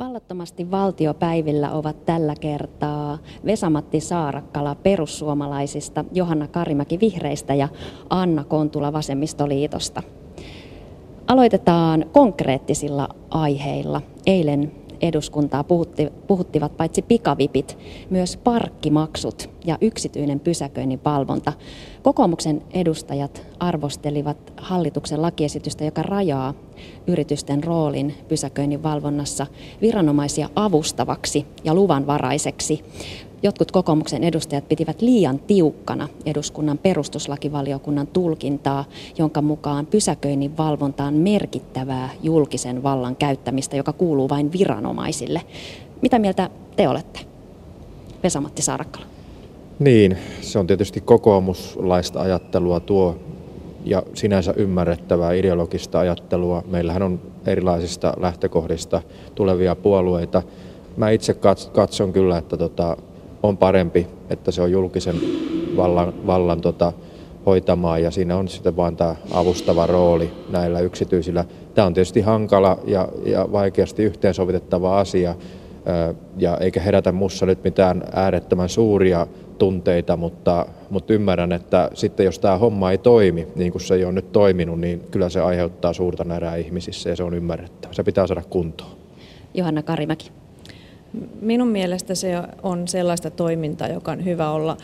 Vallattomasti valtiopäivillä ovat tällä kertaa Vesamatti Saarakkala perussuomalaisista, Johanna Karimäki vihreistä ja Anna Kontula vasemmistoliitosta. Aloitetaan konkreettisilla aiheilla. Eilen eduskuntaa puhutti, puhuttivat paitsi pikavipit, myös parkkimaksut ja yksityinen pysäköinnin valvonta. Kokoomuksen edustajat arvostelivat hallituksen lakiesitystä, joka rajaa yritysten roolin pysäköinnin valvonnassa viranomaisia avustavaksi ja luvanvaraiseksi. Jotkut kokoomuksen edustajat pitivät liian tiukkana eduskunnan perustuslakivaliokunnan tulkintaa, jonka mukaan pysäköinnin valvonta on merkittävää julkisen vallan käyttämistä, joka kuuluu vain viranomaisille. Mitä mieltä te olette? Vesamatti Saarakkala. Niin, se on tietysti kokoomuslaista ajattelua tuo ja sinänsä ymmärrettävää ideologista ajattelua. Meillähän on erilaisista lähtökohdista tulevia puolueita. Mä itse katson kyllä, että tota, on parempi, että se on julkisen vallan, vallan tota, hoitamaa ja siinä on sitten vain tämä avustava rooli näillä yksityisillä. Tämä on tietysti hankala ja, ja vaikeasti yhteensovitettava asia ja eikä herätä mussa nyt mitään äärettömän suuria tunteita, mutta, mutta ymmärrän, että sitten jos tämä homma ei toimi, niin kuin se ei ole nyt toiminut, niin kyllä se aiheuttaa suurta närää ihmisissä ja se on ymmärrettävä. Se pitää saada kuntoon. Johanna Karimäki. Minun mielestä se on sellaista toimintaa, joka on hyvä olla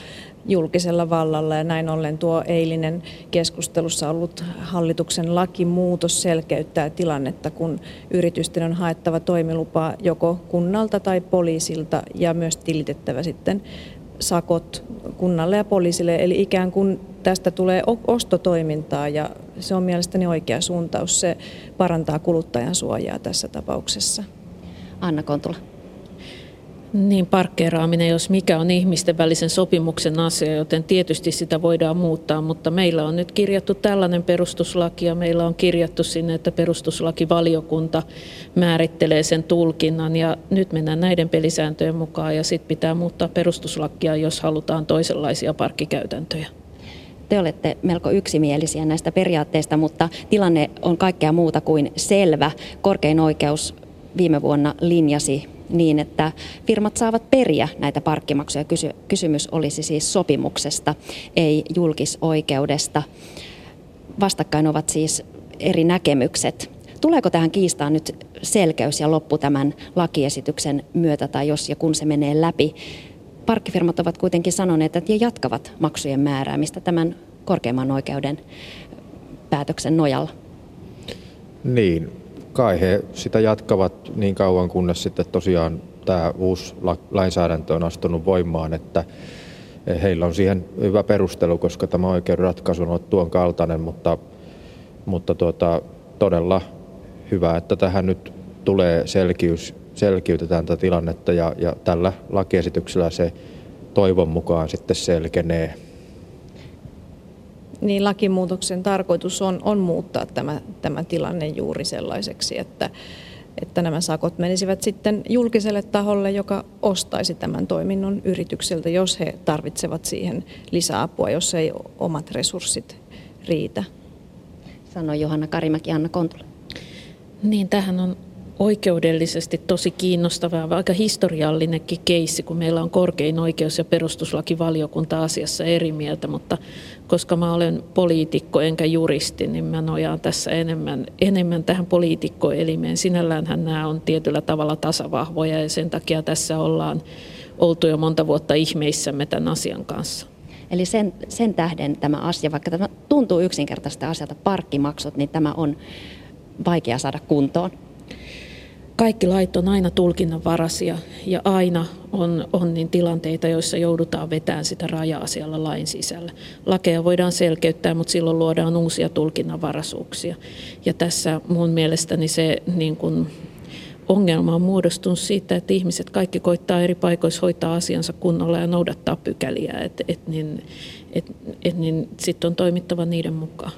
julkisella vallalla ja näin ollen tuo eilinen keskustelussa ollut hallituksen lakimuutos selkeyttää tilannetta, kun yritysten on haettava toimilupa joko kunnalta tai poliisilta ja myös tilitettävä sitten sakot kunnalle ja poliisille. Eli ikään kuin tästä tulee ostotoimintaa ja se on mielestäni oikea suuntaus. Se parantaa kuluttajan suojaa tässä tapauksessa. Anna Kontula. Niin, parkkeeraaminen, jos mikä on ihmisten välisen sopimuksen asia, joten tietysti sitä voidaan muuttaa, mutta meillä on nyt kirjattu tällainen perustuslaki ja meillä on kirjattu sinne, että perustuslakivaliokunta määrittelee sen tulkinnan ja nyt mennään näiden pelisääntöjen mukaan ja sitten pitää muuttaa perustuslakia, jos halutaan toisenlaisia parkkikäytäntöjä te olette melko yksimielisiä näistä periaatteista, mutta tilanne on kaikkea muuta kuin selvä. Korkein oikeus viime vuonna linjasi niin, että firmat saavat periä näitä parkkimaksuja. Kysy- kysymys olisi siis sopimuksesta, ei julkisoikeudesta. Vastakkain ovat siis eri näkemykset. Tuleeko tähän kiistaan nyt selkeys ja loppu tämän lakiesityksen myötä tai jos ja kun se menee läpi? Parkkifirmat ovat kuitenkin sanoneet, että jatkavat maksujen määräämistä tämän korkeimman oikeuden päätöksen nojalla. Niin, kai he sitä jatkavat niin kauan, kunnes sitten tosiaan tämä uusi lainsäädäntö on astunut voimaan, että heillä on siihen hyvä perustelu, koska tämä oikeuden ratkaisu on ollut tuon kaltainen, mutta, mutta tuota, todella hyvä, että tähän nyt tulee selkeys, selkiytetään tätä tilannetta ja, ja tällä lakiesityksellä se toivon mukaan sitten selkenee niin lakimuutoksen tarkoitus on, on muuttaa tämä, tämä tilanne juuri sellaiseksi, että, että nämä sakot menisivät sitten julkiselle taholle, joka ostaisi tämän toiminnon yritykseltä, jos he tarvitsevat siihen lisäapua, jos ei omat resurssit riitä. Sanoi Johanna Karimäki, Anna Kontula. Niin, tähän on oikeudellisesti tosi kiinnostava aika historiallinenkin keissi, kun meillä on korkein oikeus ja perustuslakivaliokunta asiassa eri mieltä, mutta koska mä olen poliitikko enkä juristi, niin mä nojaan tässä enemmän, enemmän tähän poliitikkoelimeen. Sinälläänhän nämä on tietyllä tavalla tasavahvoja ja sen takia tässä ollaan oltu jo monta vuotta ihmeissämme tämän asian kanssa. Eli sen, sen tähden tämä asia, vaikka tämä tuntuu yksinkertaista asialta, parkkimaksut, niin tämä on vaikea saada kuntoon kaikki lait on aina tulkinnanvaraisia ja aina on, on niin tilanteita, joissa joudutaan vetämään sitä rajaa siellä lain sisällä. Lakeja voidaan selkeyttää, mutta silloin luodaan uusia tulkinnanvaraisuuksia. Ja tässä mun mielestäni se niin kun, ongelma on muodostunut siitä, että ihmiset kaikki koittaa eri paikoissa hoitaa asiansa kunnolla ja noudattaa pykäliä, että et, niin, et, et, niin sitten on toimittava niiden mukaan.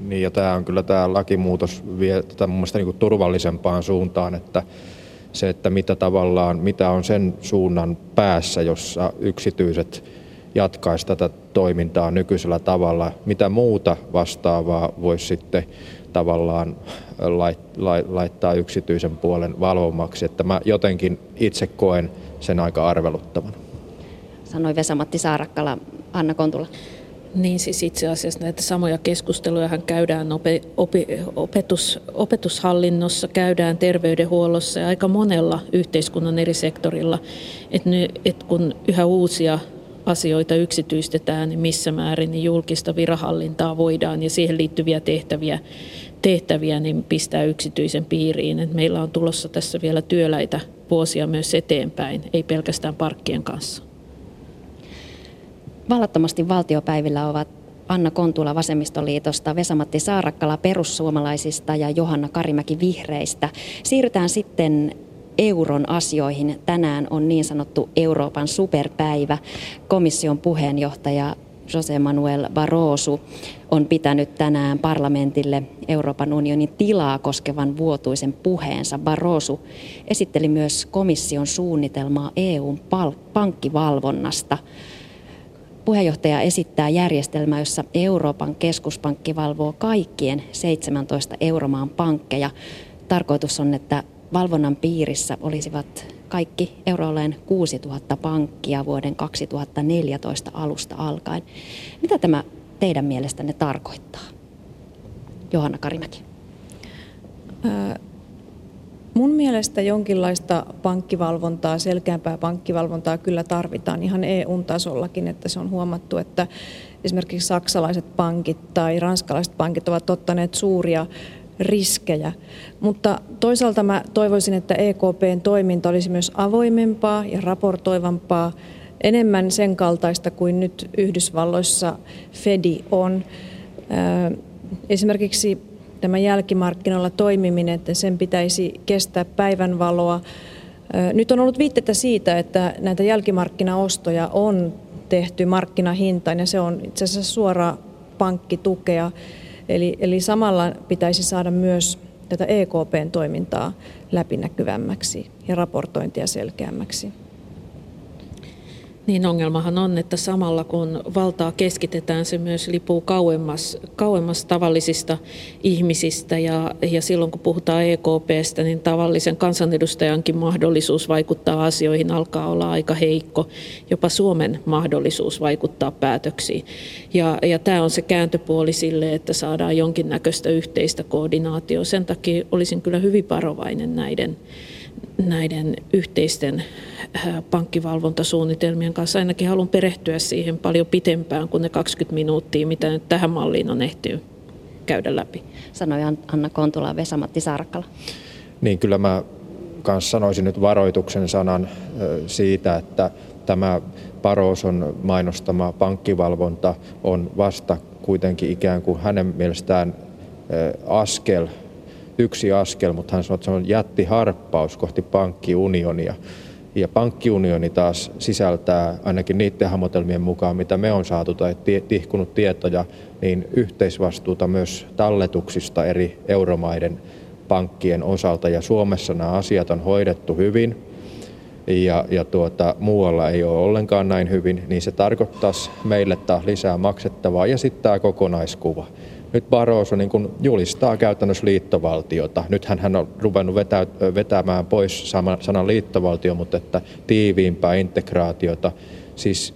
Niin ja tämä on kyllä tämä lakimuutos vie tätä mun mielestä niin turvallisempaan suuntaan, että se, että mitä tavallaan, mitä on sen suunnan päässä, jossa yksityiset jatkaisi tätä toimintaa nykyisellä tavalla. Mitä muuta vastaavaa voisi sitten tavallaan laittaa yksityisen puolen valvomaksi. Että mä jotenkin itse koen sen aika arveluttavan. Sanoi Vesamatti Saarakkala, Anna Kontula. Niin siis itse asiassa näitä samoja keskusteluja käydään ope, ope, opetus, opetushallinnossa, käydään terveydenhuollossa ja aika monella yhteiskunnan eri sektorilla, että et kun yhä uusia asioita yksityistetään, niin missä määrin niin julkista virahallintaa voidaan ja siihen liittyviä tehtäviä, tehtäviä niin pistää yksityisen piiriin. Et meillä on tulossa tässä vielä työläitä vuosia myös eteenpäin, ei pelkästään parkkien kanssa. Vallattomasti valtiopäivillä ovat Anna Kontula Vasemmistoliitosta, Vesamatti Saarakkala perussuomalaisista ja Johanna Karimäki vihreistä. Siirrytään sitten euron asioihin. Tänään on niin sanottu Euroopan superpäivä. Komission puheenjohtaja Jose Manuel Barroso on pitänyt tänään parlamentille Euroopan unionin tilaa koskevan vuotuisen puheensa. Barroso esitteli myös komission suunnitelmaa EUn pankkivalvonnasta. Puheenjohtaja esittää järjestelmää, jossa Euroopan keskuspankki valvoo kaikkien 17 euromaan pankkeja. Tarkoitus on, että valvonnan piirissä olisivat kaikki euroalueen 6000 pankkia vuoden 2014 alusta alkaen. Mitä tämä teidän mielestänne tarkoittaa? Johanna Karimäki. Mun mielestä jonkinlaista pankkivalvontaa, selkeämpää pankkivalvontaa kyllä tarvitaan ihan EU-tasollakin, että se on huomattu, että esimerkiksi saksalaiset pankit tai ranskalaiset pankit ovat ottaneet suuria riskejä. Mutta toisaalta mä toivoisin, että EKPn toiminta olisi myös avoimempaa ja raportoivampaa, enemmän sen kaltaista kuin nyt Yhdysvalloissa Fedi on. Esimerkiksi tämä jälkimarkkinoilla toimiminen, että sen pitäisi kestää päivänvaloa. Nyt on ollut viitteitä siitä, että näitä jälkimarkkinaostoja on tehty markkinahintaan ja se on itse asiassa suora pankkitukea. Eli, eli samalla pitäisi saada myös tätä EKPn toimintaa läpinäkyvämmäksi ja raportointia selkeämmäksi. Niin ongelmahan on, että samalla kun valtaa keskitetään, se myös lipuu kauemmas, kauemmas tavallisista ihmisistä. Ja, ja silloin kun puhutaan EKPstä, niin tavallisen kansanedustajankin mahdollisuus vaikuttaa asioihin alkaa olla aika heikko. Jopa Suomen mahdollisuus vaikuttaa päätöksiin. Ja, ja tämä on se kääntöpuoli sille, että saadaan jonkinnäköistä yhteistä koordinaatioa. Sen takia olisin kyllä hyvin varovainen näiden näiden yhteisten äh, pankkivalvontasuunnitelmien kanssa. Ainakin haluan perehtyä siihen paljon pitempään kuin ne 20 minuuttia, mitä nyt tähän malliin on ehtinyt käydä läpi. Sanoi Anna Kontula Vesamatti Sarkala. Niin kyllä mä kanssa sanoisin nyt varoituksen sanan siitä, että tämä Paroson mainostama pankkivalvonta on vasta kuitenkin ikään kuin hänen mielestään askel yksi askel, mutta hän sanoi, että se on jättiharppaus kohti pankkiunionia. Ja pankkiunioni taas sisältää ainakin niiden hahmotelmien mukaan, mitä me on saatu tai tihkunut tietoja, niin yhteisvastuuta myös talletuksista eri euromaiden pankkien osalta. Ja Suomessa nämä asiat on hoidettu hyvin ja, ja tuota, muualla ei ole ollenkaan näin hyvin, niin se tarkoittaisi meille taas lisää maksettavaa. Ja sitten tämä kokonaiskuva nyt Barroso niin kuin julistaa käytännössä liittovaltiota. Nythän hän on ruvennut vetä, vetämään pois sanan liittovaltio, mutta että tiiviimpää integraatiota. Siis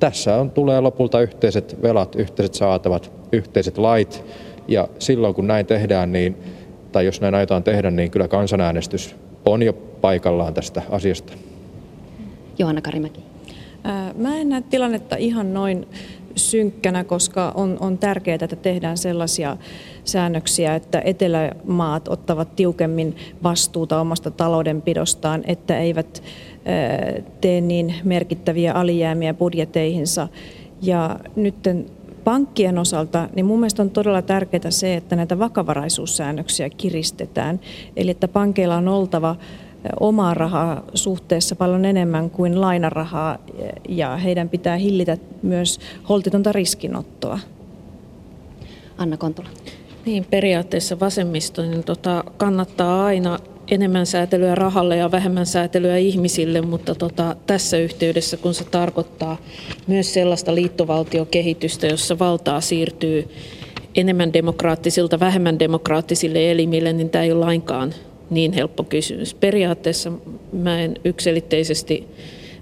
tässä on, tulee lopulta yhteiset velat, yhteiset saatavat, yhteiset lait. Ja silloin kun näin tehdään, niin, tai jos näin aiotaan tehdä, niin kyllä kansanäänestys on jo paikallaan tästä asiasta. Johanna Karimäki. Mä en näe tilannetta ihan noin synkkänä, koska on, on tärkeää, että tehdään sellaisia säännöksiä, että etelämaat ottavat tiukemmin vastuuta omasta taloudenpidostaan, että eivät tee niin merkittäviä alijäämiä budjeteihinsa. Ja nyt pankkien osalta, niin mun mielestä on todella tärkeää se, että näitä vakavaraisuussäännöksiä kiristetään. Eli että pankeilla on oltava omaa rahaa suhteessa paljon enemmän kuin lainarahaa ja heidän pitää hillitä myös holtitonta riskinottoa. Anna Kontula. Niin, periaatteessa vasemmisto niin tota, kannattaa aina enemmän säätelyä rahalle ja vähemmän säätelyä ihmisille, mutta tota, tässä yhteydessä, kun se tarkoittaa myös sellaista liittovaltiokehitystä, jossa valtaa siirtyy enemmän demokraattisilta, vähemmän demokraattisille elimille, niin tämä ei ole lainkaan niin helppo kysymys. Periaatteessa mä en yksilitteisesti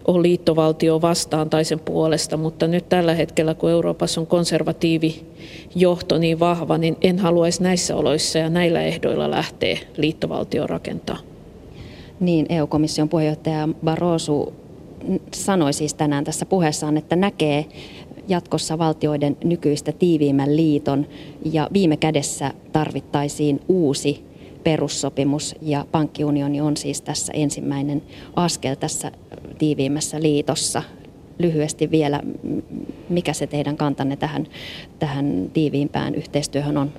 ole liittovaltio vastaan tai sen puolesta, mutta nyt tällä hetkellä, kun Euroopassa on konservatiivi johto niin vahva, niin en haluaisi näissä oloissa ja näillä ehdoilla lähteä liittovaltio rakentaa. Niin, EU-komission puheenjohtaja Barroso sanoi siis tänään tässä puheessaan, että näkee jatkossa valtioiden nykyistä tiiviimmän liiton ja viime kädessä tarvittaisiin uusi perussopimus ja pankkiunioni on siis tässä ensimmäinen askel tässä tiiviimmässä liitossa. Lyhyesti vielä, mikä se teidän kantanne tähän, tähän tiiviimpään yhteistyöhön on?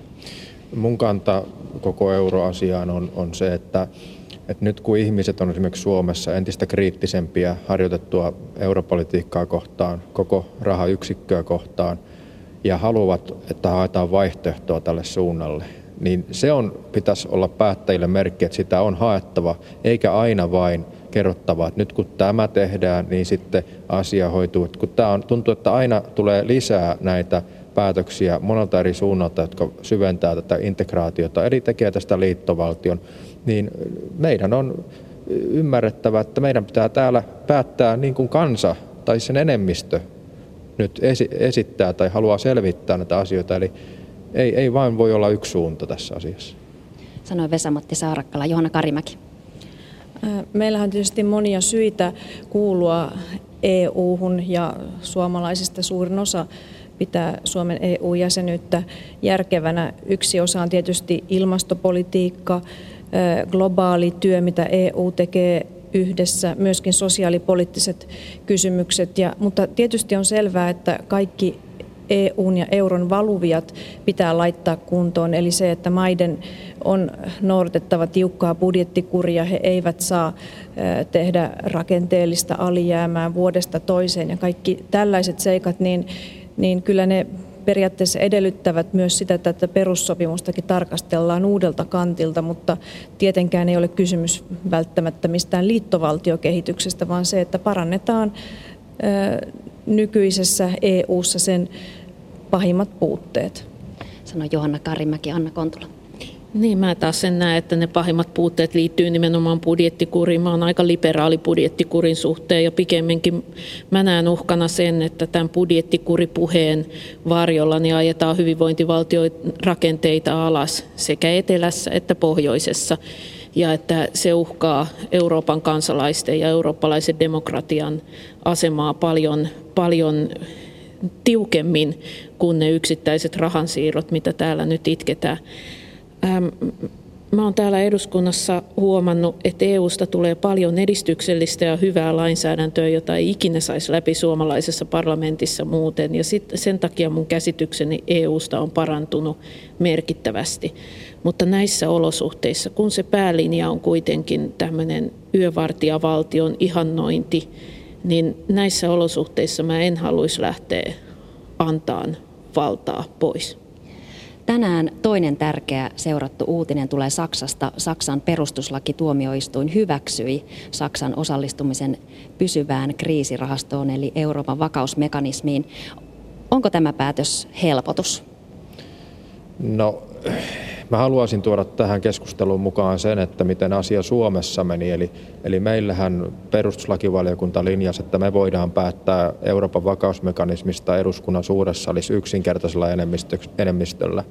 Mun kanta koko euroasiaan on, on se, että, että nyt kun ihmiset on esimerkiksi Suomessa entistä kriittisempiä harjoitettua europolitiikkaa kohtaan, koko rahayksikköä kohtaan, ja haluavat, että haetaan vaihtoehtoa tälle suunnalle, niin se on, pitäisi olla päättäjille merkki, että sitä on haettava, eikä aina vain kerrottava, että nyt kun tämä tehdään, niin sitten asia hoituu. Kun tämä on, tuntuu, että aina tulee lisää näitä päätöksiä monelta eri suunnalta, jotka syventää tätä integraatiota, eli tekee tästä liittovaltion, niin meidän on ymmärrettävä, että meidän pitää täällä päättää niin kuin kansa tai sen enemmistö nyt esittää tai haluaa selvittää näitä asioita. Eli ei, ei vain voi olla yksi suunta tässä asiassa. Sanoi Vesamatti Saarakkala. Johanna Karimäki. Meillähän on tietysti monia syitä kuulua EU-hun ja suomalaisista suurin osa pitää Suomen EU-jäsenyyttä järkevänä. Yksi osa on tietysti ilmastopolitiikka, globaali työ, mitä EU tekee yhdessä, myöskin sosiaalipoliittiset kysymykset. Ja, mutta tietysti on selvää, että kaikki EUn ja euron valuviat pitää laittaa kuntoon. Eli se, että maiden on noudatettava tiukkaa budjettikuria, he eivät saa tehdä rakenteellista alijäämää vuodesta toiseen. Ja kaikki tällaiset seikat, niin, niin kyllä ne periaatteessa edellyttävät myös sitä, että perussopimustakin tarkastellaan uudelta kantilta, mutta tietenkään ei ole kysymys välttämättä mistään liittovaltiokehityksestä, vaan se, että parannetaan nykyisessä EU:ssa sen pahimmat puutteet. Sanoi Johanna Karimäki, Anna Kontula. Niin, mä taas sen näen, että ne pahimmat puutteet liittyy nimenomaan budjettikuriin. Mä oon aika liberaali budjettikurin suhteen ja pikemminkin mä näen uhkana sen, että tämän budjettikuripuheen varjolla niin ajetaan hyvinvointivaltioiden rakenteita alas sekä etelässä että pohjoisessa ja että se uhkaa Euroopan kansalaisten ja eurooppalaisen demokratian asemaa paljon, paljon tiukemmin kuin ne yksittäiset rahansiirrot, mitä täällä nyt itketään. Ähm, mä olen täällä eduskunnassa huomannut, että EUsta tulee paljon edistyksellistä ja hyvää lainsäädäntöä, jota ei ikinä saisi läpi suomalaisessa parlamentissa muuten. Ja sit sen takia mun käsitykseni EUsta on parantunut merkittävästi. Mutta näissä olosuhteissa, kun se päälinja on kuitenkin tämmöinen yövartijavaltion ihannointi, niin näissä olosuhteissa mä en haluaisi lähteä antaan valtaa pois. Tänään toinen tärkeä seurattu uutinen tulee Saksasta. Saksan perustuslakituomioistuin hyväksyi Saksan osallistumisen pysyvään kriisirahastoon eli Euroopan vakausmekanismiin. Onko tämä päätös helpotus? No Mä haluaisin tuoda tähän keskusteluun mukaan sen, että miten asia Suomessa meni. Eli, eli meillähän perustuslakivaliokunta linjasi, että me voidaan päättää Euroopan vakausmekanismista eduskunnan suuressa olisi yksinkertaisella enemmistöllä.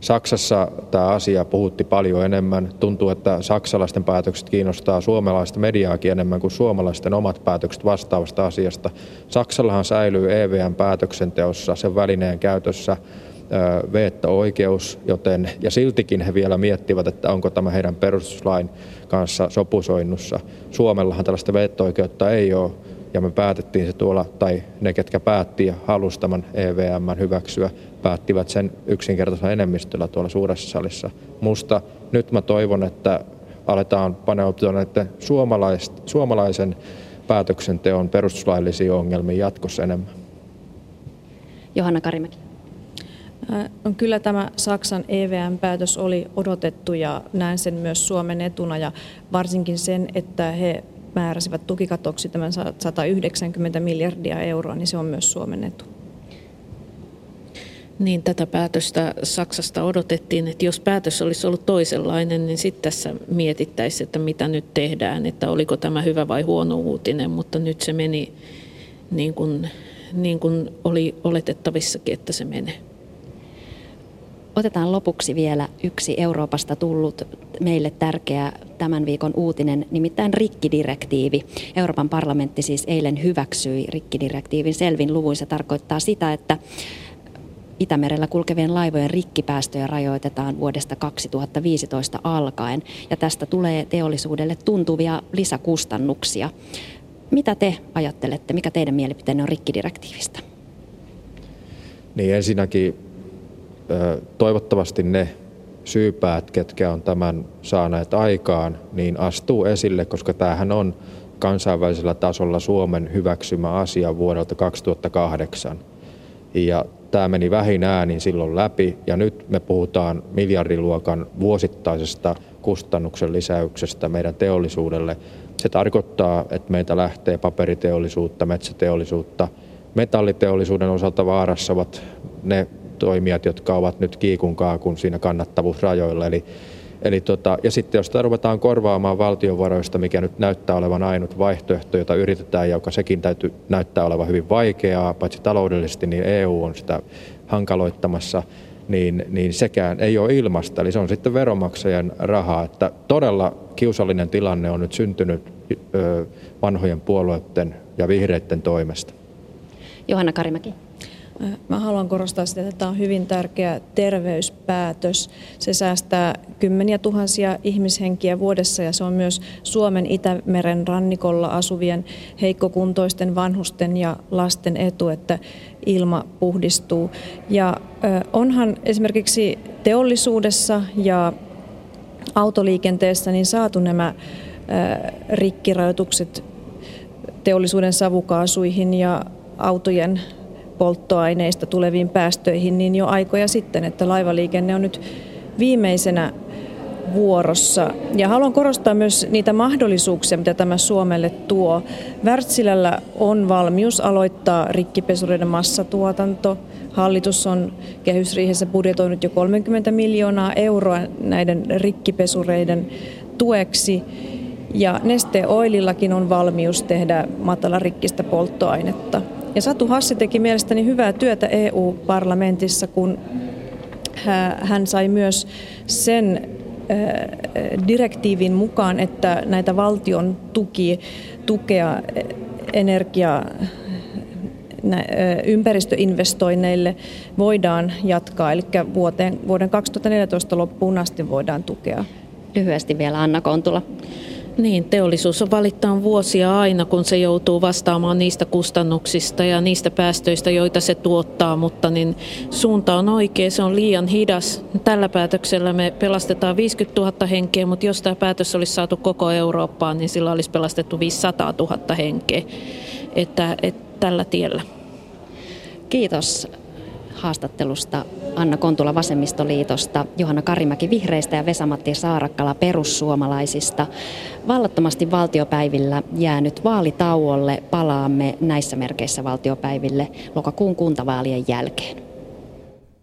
Saksassa tämä asia puhutti paljon enemmän. Tuntuu, että saksalaisten päätökset kiinnostaa suomalaista mediaakin enemmän kuin suomalaisten omat päätökset vastaavasta asiasta. Saksallahan säilyy EVN päätöksenteossa, sen välineen käytössä veetto-oikeus, joten, ja siltikin he vielä miettivät, että onko tämä heidän perustuslain kanssa sopusoinnussa. Suomellahan tällaista veetto-oikeutta ei ole, ja me päätettiin se tuolla, tai ne, ketkä päätti ja halusi tämän EVM hyväksyä, päättivät sen yksinkertaisella enemmistöllä tuolla suuressa salissa. Musta nyt mä toivon, että aletaan paneutua näiden suomalaisen päätöksenteon perustuslaillisiin ongelmiin jatkossa enemmän. Johanna Karimäki. No, kyllä tämä Saksan EVM-päätös oli odotettu ja näen sen myös Suomen etuna ja varsinkin sen, että he määräsivät tukikatoksi tämän 190 miljardia euroa, niin se on myös Suomen etu. Niin tätä päätöstä Saksasta odotettiin, että jos päätös olisi ollut toisenlainen, niin sitten tässä mietittäisiin, että mitä nyt tehdään, että oliko tämä hyvä vai huono uutinen, mutta nyt se meni niin kuin, niin kuin oli oletettavissakin, että se menee. Otetaan lopuksi vielä yksi Euroopasta tullut meille tärkeä tämän viikon uutinen, nimittäin rikkidirektiivi. Euroopan parlamentti siis eilen hyväksyi rikkidirektiivin selvin luvuin. Se tarkoittaa sitä, että Itämerellä kulkevien laivojen rikkipäästöjä rajoitetaan vuodesta 2015 alkaen ja tästä tulee teollisuudelle tuntuvia lisäkustannuksia. Mitä te ajattelette, mikä teidän mielipiteenne on rikkidirektiivistä? Niin ensinnäkin toivottavasti ne syypäät, ketkä on tämän saaneet aikaan, niin astuu esille, koska tämähän on kansainvälisellä tasolla Suomen hyväksymä asia vuodelta 2008. Ja tämä meni vähin äänin silloin läpi ja nyt me puhutaan miljardiluokan vuosittaisesta kustannuksen lisäyksestä meidän teollisuudelle. Se tarkoittaa, että meitä lähtee paperiteollisuutta, metsäteollisuutta, metalliteollisuuden osalta vaarassa ovat ne toimijat, jotka ovat nyt kiikun kaakun siinä kannattavuusrajoilla. Eli, eli tota, ja sitten jos sitä ruvetaan korvaamaan valtionvaroista, mikä nyt näyttää olevan ainut vaihtoehto, jota yritetään, joka sekin täytyy näyttää olevan hyvin vaikeaa, paitsi taloudellisesti, niin EU on sitä hankaloittamassa, niin, niin sekään ei ole ilmasta. Eli se on sitten veronmaksajan rahaa. Että todella kiusallinen tilanne on nyt syntynyt ö, vanhojen puolueiden ja vihreiden toimesta. Johanna Karimäki. Mä haluan korostaa sitä, että tämä on hyvin tärkeä terveyspäätös. Se säästää kymmeniä tuhansia ihmishenkiä vuodessa ja se on myös Suomen Itämeren rannikolla asuvien heikkokuntoisten vanhusten ja lasten etu, että ilma puhdistuu. Ja onhan esimerkiksi teollisuudessa ja autoliikenteessä niin saatu nämä rikkirajoitukset teollisuuden savukaasuihin ja autojen polttoaineista tuleviin päästöihin niin jo aikoja sitten, että laivaliikenne on nyt viimeisenä vuorossa. Ja haluan korostaa myös niitä mahdollisuuksia, mitä tämä Suomelle tuo. Wärtsilällä on valmius aloittaa rikkipesureiden massatuotanto. Hallitus on kehysriihessä budjetoinut jo 30 miljoonaa euroa näiden rikkipesureiden tueksi. Ja Neste Oilillakin on valmius tehdä matalarikkistä polttoainetta. Ja Satu Hassi teki mielestäni hyvää työtä EU-parlamentissa, kun hän sai myös sen direktiivin mukaan, että näitä valtion tuki, tukea energia ympäristöinvestoinneille voidaan jatkaa, eli vuoteen, vuoden 2014 loppuun asti voidaan tukea. Lyhyesti vielä Anna Kontula. Niin, teollisuus on valittaa vuosia aina, kun se joutuu vastaamaan niistä kustannuksista ja niistä päästöistä, joita se tuottaa, mutta niin suunta on oikea, se on liian hidas. Tällä päätöksellä me pelastetaan 50 000 henkeä, mutta jos tämä päätös olisi saatu koko Eurooppaan, niin sillä olisi pelastettu 500 000 henkeä. Että, että tällä tiellä. Kiitos haastattelusta Anna Kontula Vasemmistoliitosta, Johanna Karimäki Vihreistä ja Vesamatti Saarakkala Perussuomalaisista. Vallattomasti valtiopäivillä jäänyt vaalitauolle palaamme näissä merkeissä valtiopäiville lokakuun kuntavaalien jälkeen.